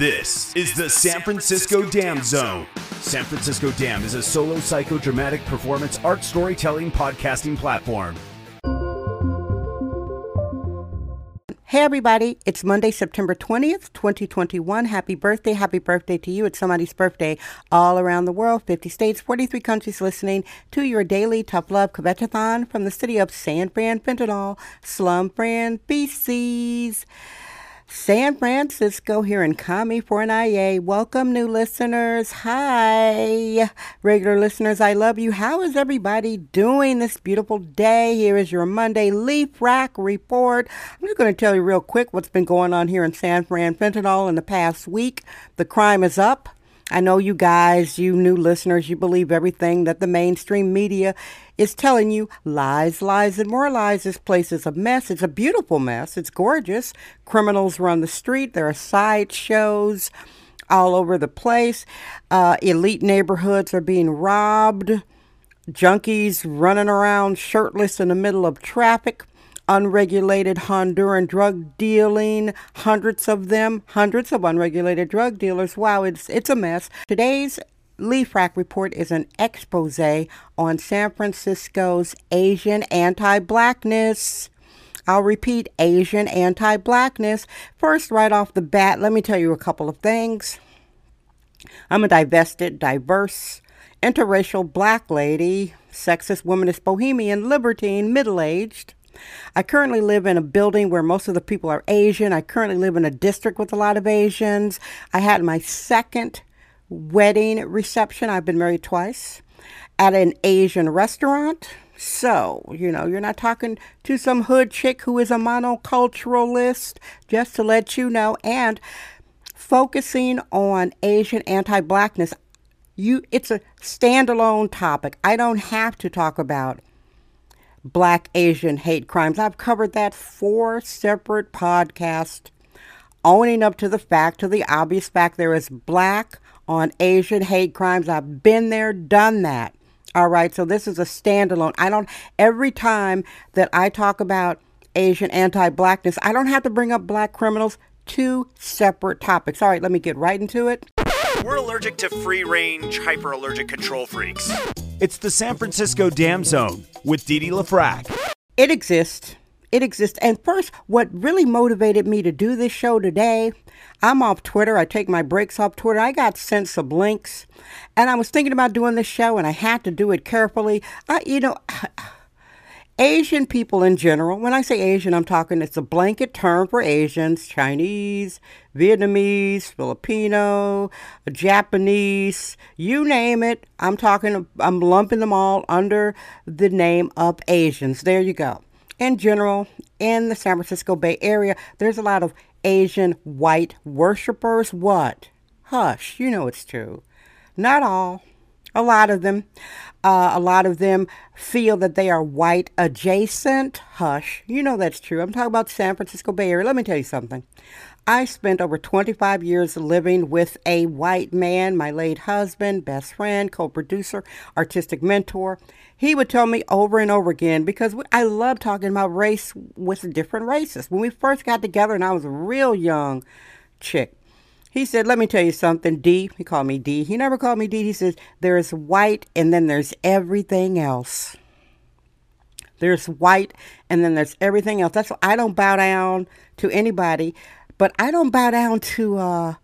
This is the San Francisco Dam Zone. San Francisco Dam is a solo psychodramatic performance art storytelling podcasting platform. Hey, everybody, it's Monday, September 20th, 2021. Happy birthday. Happy birthday to you. It's somebody's birthday all around the world, 50 states, 43 countries listening to your daily Tough Love Kvetchathon from the city of San Fran, Fentanyl, Slum Fran, BC's. San Francisco here in Kami for an IA. Welcome, new listeners. Hi, regular listeners. I love you. How is everybody doing this beautiful day? Here is your Monday LaFrac report. I'm just going to tell you real quick what's been going on here in San Fran Fentanyl in the past week. The crime is up. I know you guys, you new listeners, you believe everything that the mainstream media is telling you. Lies, lies, and more lies. This place is a mess. It's a beautiful mess. It's gorgeous. Criminals run the street. There are side shows all over the place. Uh, elite neighborhoods are being robbed. Junkies running around shirtless in the middle of traffic unregulated Honduran drug dealing, hundreds of them, hundreds of unregulated drug dealers. Wow, it's it's a mess. Today's LaFrac report is an expose on San Francisco's Asian anti-blackness. I'll repeat Asian anti blackness. First, right off the bat, let me tell you a couple of things. I'm a divested, diverse, interracial black lady, sexist, womanist, bohemian, libertine, middle aged. I currently live in a building where most of the people are Asian. I currently live in a district with a lot of Asians. I had my second wedding reception. I've been married twice at an Asian restaurant. So, you know, you're not talking to some hood chick who is a monoculturalist, just to let you know. And focusing on Asian anti blackness, you it's a standalone topic. I don't have to talk about black Asian hate crimes. I've covered that four separate podcasts, owning up to the fact, to the obvious fact there is black on Asian hate crimes. I've been there, done that. All right, so this is a standalone. I don't, every time that I talk about Asian anti blackness, I don't have to bring up black criminals. Two separate topics. All right, let me get right into it. We're allergic to free range, hyper allergic control freaks. It's the San Francisco Dam Zone with Didi LaFrac. It exists. It exists. And first, what really motivated me to do this show today, I'm off Twitter. I take my breaks off Twitter. I got sent some links, and I was thinking about doing this show, and I had to do it carefully. I, you know. Asian people in general, when I say Asian, I'm talking, it's a blanket term for Asians, Chinese, Vietnamese, Filipino, Japanese, you name it. I'm talking, I'm lumping them all under the name of Asians. There you go. In general, in the San Francisco Bay Area, there's a lot of Asian white worshipers. What? Hush, you know it's true. Not all. A lot of them. Uh, a lot of them feel that they are white adjacent. Hush. You know that's true. I'm talking about San Francisco Bay Area. Let me tell you something. I spent over 25 years living with a white man, my late husband, best friend, co producer, artistic mentor. He would tell me over and over again because I love talking about race with different races. When we first got together, and I was a real young chick, he said, Let me tell you something, D. He called me D. He never called me D. He says, There's white and then there's everything else. There's white and then there's everything else. That's why I don't bow down to anybody, but I don't bow down to uh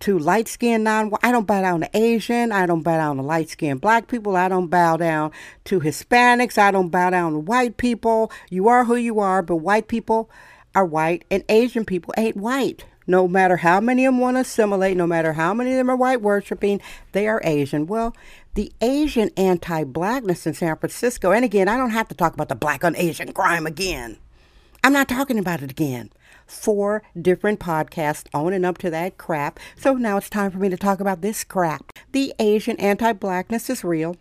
to light skinned non I don't bow down to Asian, I don't bow down to light skinned black people, I don't bow down to Hispanics, I don't bow down to white people. You are who you are, but white people are white and Asian people ain't white no matter how many of them want to assimilate, no matter how many of them are white worshiping, they are Asian. Well, the Asian anti blackness in San Francisco, and again, I don't have to talk about the black on Asian crime again. I'm not talking about it again. four different podcasts on and up to that crap. So now it's time for me to talk about this crap. The Asian anti blackness is real.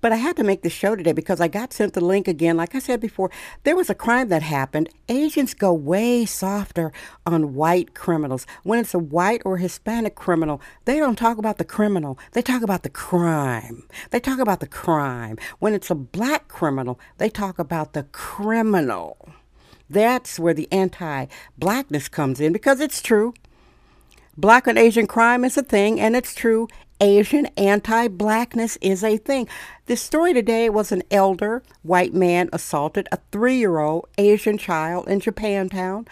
But I had to make the show today because I got sent the link again. Like I said before, there was a crime that happened. Asians go way softer on white criminals. When it's a white or Hispanic criminal, they don't talk about the criminal. They talk about the crime. They talk about the crime. When it's a black criminal, they talk about the criminal. That's where the anti blackness comes in because it's true. Black and Asian crime is a thing, and it's true. Asian anti blackness is a thing. This story today was an elder white man assaulted a three year old Asian child in Japantown.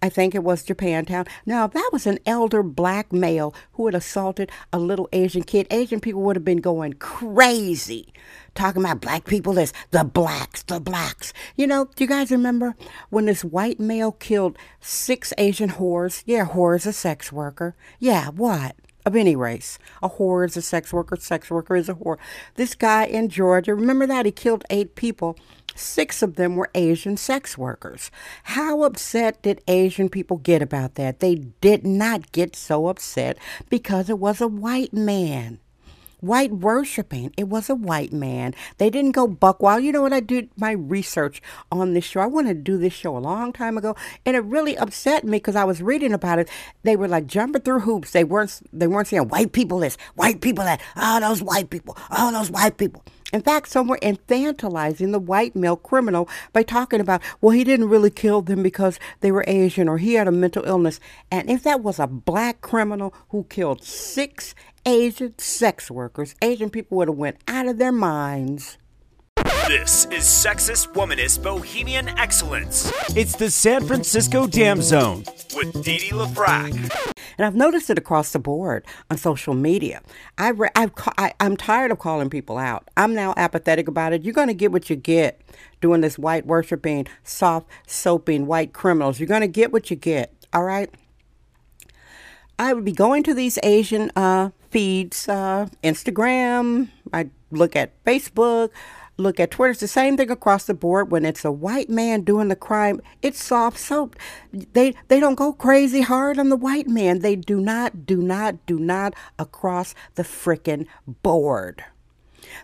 I think it was Japantown. Now, that was an elder black male who had assaulted a little Asian kid, Asian people would have been going crazy talking about black people as the blacks, the blacks. You know, do you guys remember when this white male killed six Asian whores? Yeah, whores a sex worker. Yeah, what? Of any race. A whore is a sex worker, sex worker is a whore. This guy in Georgia, remember that? He killed eight people. Six of them were Asian sex workers. How upset did Asian people get about that? They did not get so upset because it was a white man white worshiping. It was a white man. They didn't go buck wild. You know what? I did my research on this show. I wanted to do this show a long time ago, and it really upset me because I was reading about it. They were like jumping through hoops. They weren't. They weren't saying white people this, white people that. Oh, those white people. Oh, those white people. In fact, some were infantilizing the white male criminal by talking about, well, he didn't really kill them because they were Asian or he had a mental illness. And if that was a black criminal who killed six Asian sex workers, Asian people would have went out of their minds. This is Sexist Womanist Bohemian Excellence. It's the San Francisco Dam Zone with Dee Dee LaFrac. And I've noticed it across the board on social media. I re- I've I, I'm tired of calling people out. I'm now apathetic about it. You're going to get what you get doing this white worshiping, soft soaping white criminals. You're going to get what you get. All right? I would be going to these Asian uh, feeds, uh, Instagram, I look at Facebook, look at Twitter. It's the same thing across the board. When it's a white man doing the crime, it's soft soap. They they don't go crazy hard on the white man. They do not, do not, do not across the frickin' board.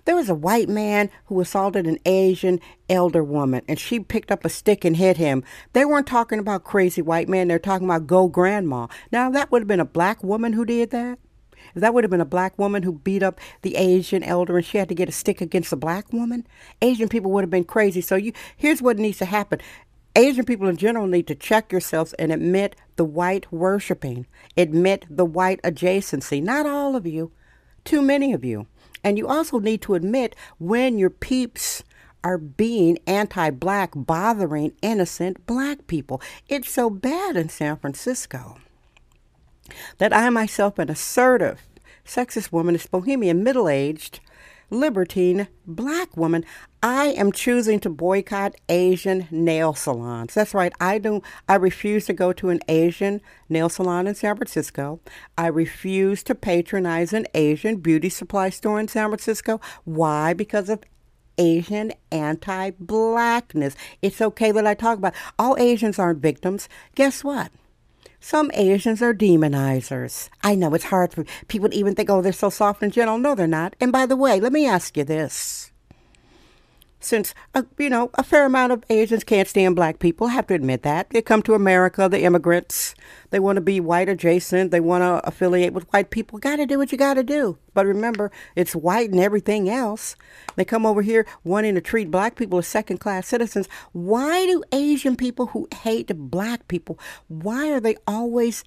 There was a white man who assaulted an Asian elder woman, and she picked up a stick and hit him. They weren't talking about crazy white man, they're talking about go grandma. Now, that would have been a black woman who did that. That would have been a black woman who beat up the Asian elder and she had to get a stick against a black woman, Asian people would have been crazy. So you here's what needs to happen. Asian people in general need to check yourselves and admit the white worshiping. Admit the white adjacency. Not all of you, too many of you. And you also need to admit when your peeps are being anti black, bothering innocent black people. It's so bad in San Francisco that I myself, an assertive, sexist woman, is bohemian, middle aged, libertine black woman, I am choosing to boycott Asian nail salons. That's right. I do I refuse to go to an Asian nail salon in San Francisco. I refuse to patronize an Asian beauty supply store in San Francisco. Why? Because of Asian anti blackness. It's okay that I talk about all Asians aren't victims. Guess what? Some Asians are demonizers. I know it's hard for people to even think, oh, they're so soft and gentle. No, they're not. And by the way, let me ask you this since uh, you know a fair amount of Asians can't stand black people. I have to admit that they come to America, the immigrants. They want to be white adjacent. They want to affiliate with white people. Got to do what you got to do. But remember, it's white and everything else. They come over here wanting to treat black people as second class citizens. Why do Asian people who hate black people? Why are they always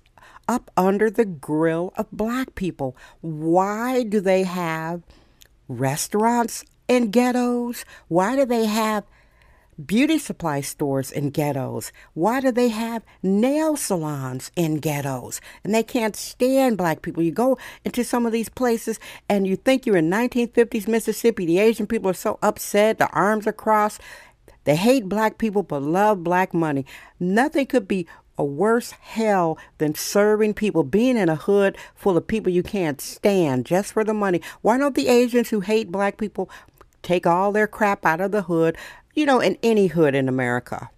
up under the grill of black people? Why do they have restaurants in ghettos? Why do they have beauty supply stores in ghettos? Why do they have nail salons in ghettos? And they can't stand black people. You go into some of these places and you think you're in 1950s Mississippi. The Asian people are so upset, the arms are crossed. They hate black people but love black money. Nothing could be a worse hell than serving people, being in a hood full of people you can't stand just for the money. Why don't the Asians who hate black people take all their crap out of the hood, you know, in any hood in America.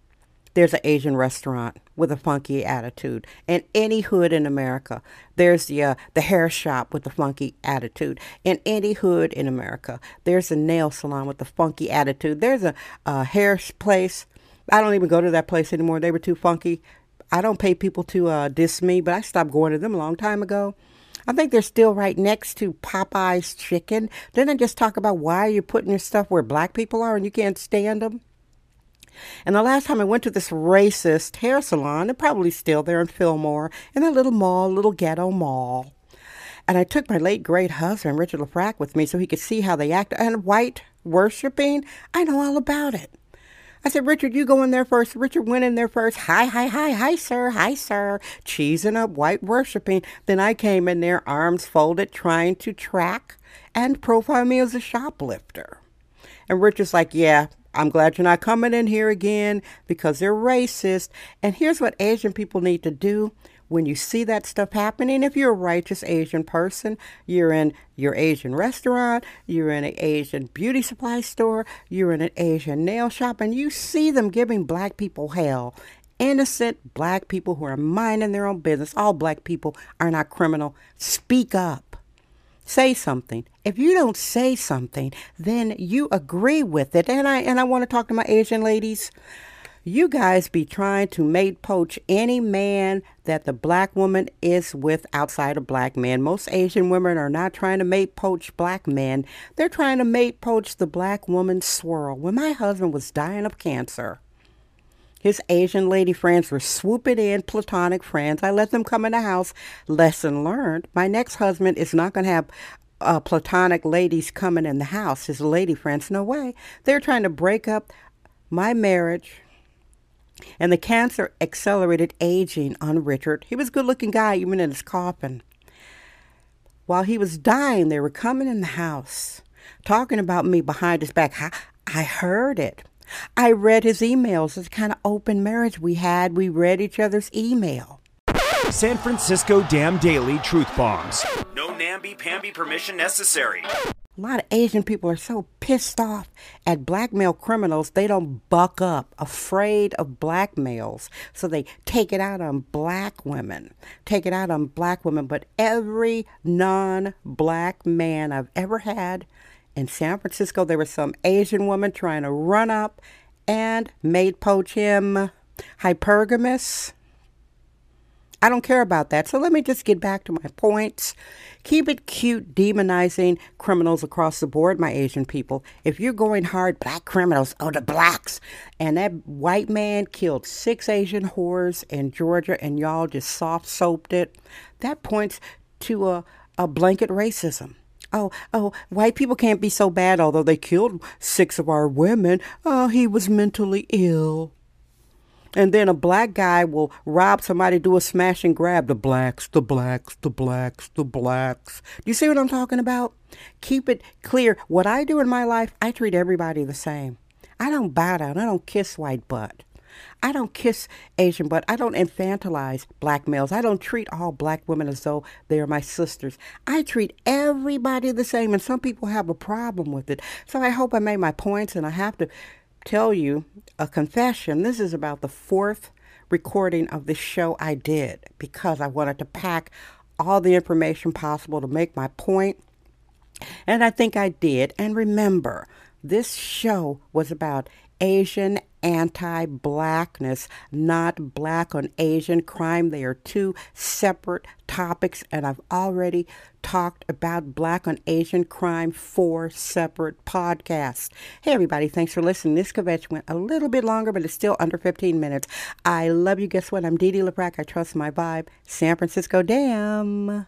there's an Asian restaurant with a funky attitude. In any hood in America, there's the uh, the hair shop with the funky attitude. In any hood in America, there's a nail salon with the funky attitude. There's a, a hair place. I don't even go to that place anymore. They were too funky. I don't pay people to uh, diss me, but I stopped going to them a long time ago. I think they're still right next to Popeyes Chicken. Didn't I just talk about why you're putting your stuff where black people are and you can't stand them? And the last time I went to this racist hair salon, they're probably still there in Fillmore, in a little mall, little ghetto mall. And I took my late great husband, Richard Lafrac, with me so he could see how they act. And white worshiping, I know all about it. I said, Richard, you go in there first. Richard went in there first. Hi, hi, hi, hi, sir, hi, sir. Cheesing up, white worshiping. Then I came in there, arms folded, trying to track and profile me as a shoplifter. And Richard's like, yeah, I'm glad you're not coming in here again because they're racist. And here's what Asian people need to do when you see that stuff happening, if you're a righteous Asian person, you're in your Asian restaurant, you're in an Asian beauty supply store, you're in an Asian nail shop, and you see them giving black people hell. Innocent black people who are minding their own business. All black people are not criminal. Speak up. Say something. If you don't say something, then you agree with it. And I and I want to talk to my Asian ladies you guys be trying to mate poach any man that the black woman is with outside of black men. Most Asian women are not trying to mate poach black men. They're trying to mate poach the black woman's swirl. When my husband was dying of cancer, his Asian lady friends were swooping in, platonic friends. I let them come in the house. Lesson learned. My next husband is not going to have uh, platonic ladies coming in the house. His lady friends, no way. They're trying to break up my marriage and the cancer accelerated aging on Richard. He was a good looking guy, even in his coffin. While he was dying, they were coming in the house, talking about me behind his back. I, I heard it. I read his emails. It's kind of open marriage we had. We read each other's email. San Francisco Dam Daily Truth Bombs. No namby-pamby permission necessary. A lot of Asian people are so pissed off at blackmail criminals, they don't buck up, afraid of blackmails. So they take it out on black women, take it out on black women. But every non black man I've ever had in San Francisco, there was some Asian woman trying to run up and mate poach him hypergamous I don't care about that. So let me just get back to my points. Keep it cute, demonizing criminals across the board, my Asian people. If you're going hard, black criminals, oh, the blacks. And that white man killed six Asian whores in Georgia, and y'all just soft soaped it. That points to a, a blanket racism. Oh, oh, white people can't be so bad, although they killed six of our women. Oh, he was mentally ill and then a black guy will rob somebody, do a smash and grab. The blacks, the blacks, the blacks, the blacks. Do you see what I'm talking about? Keep it clear. What I do in my life, I treat everybody the same. I don't bow down. I don't kiss white butt. I don't kiss Asian butt. I don't infantilize black males. I don't treat all black women as though they are my sisters. I treat everybody the same, and some people have a problem with it. So I hope I made my points, and I have to tell you a confession. This is about the fourth recording of the show I did because I wanted to pack all the information possible to make my point. And I think I did. And remember, this show was about Asian anti blackness, not black on Asian crime. They are two separate topics, and I've already talked about black on Asian crime four separate podcasts. Hey, everybody, thanks for listening. This kvetch went a little bit longer, but it's still under 15 minutes. I love you. Guess what? I'm Dee Dee LaFrac. I trust my vibe. San Francisco Dam.